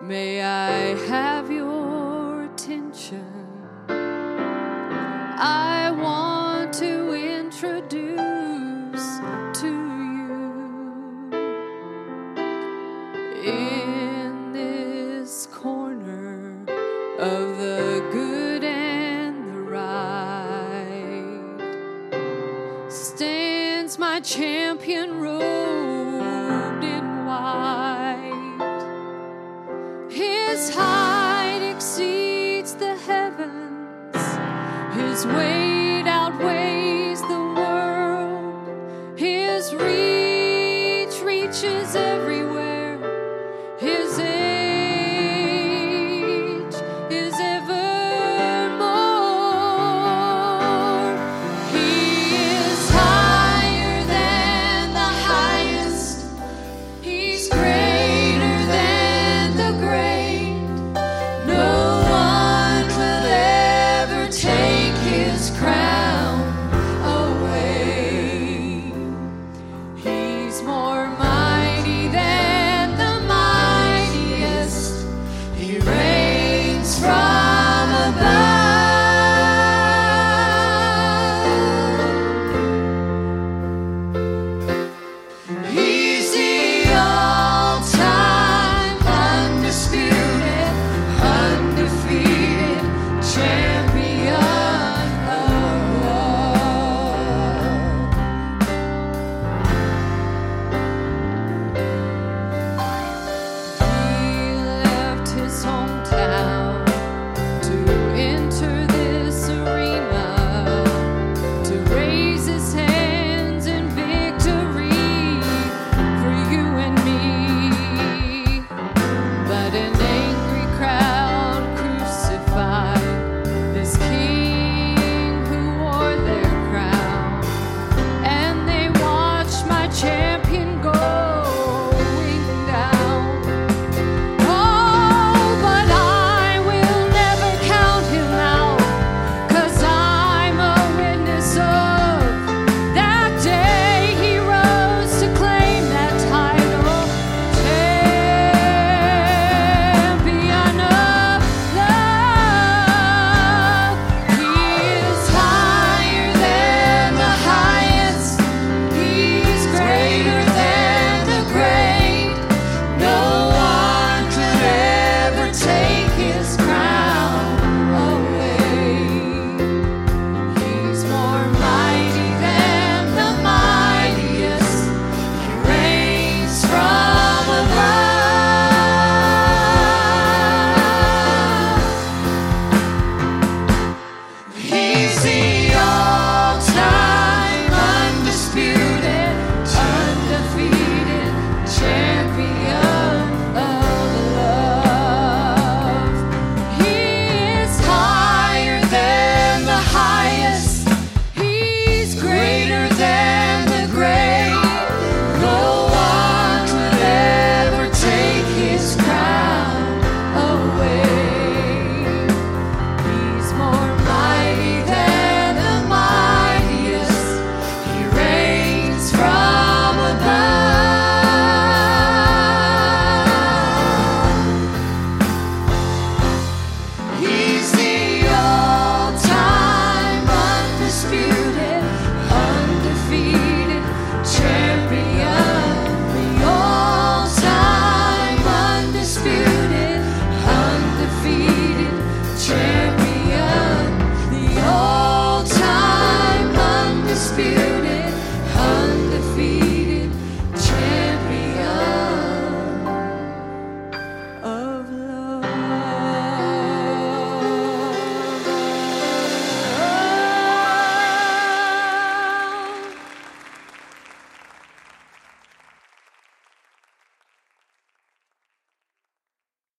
May I have your attention? I want to introduce to you in this corner of the good and the right stands my champion robed his weight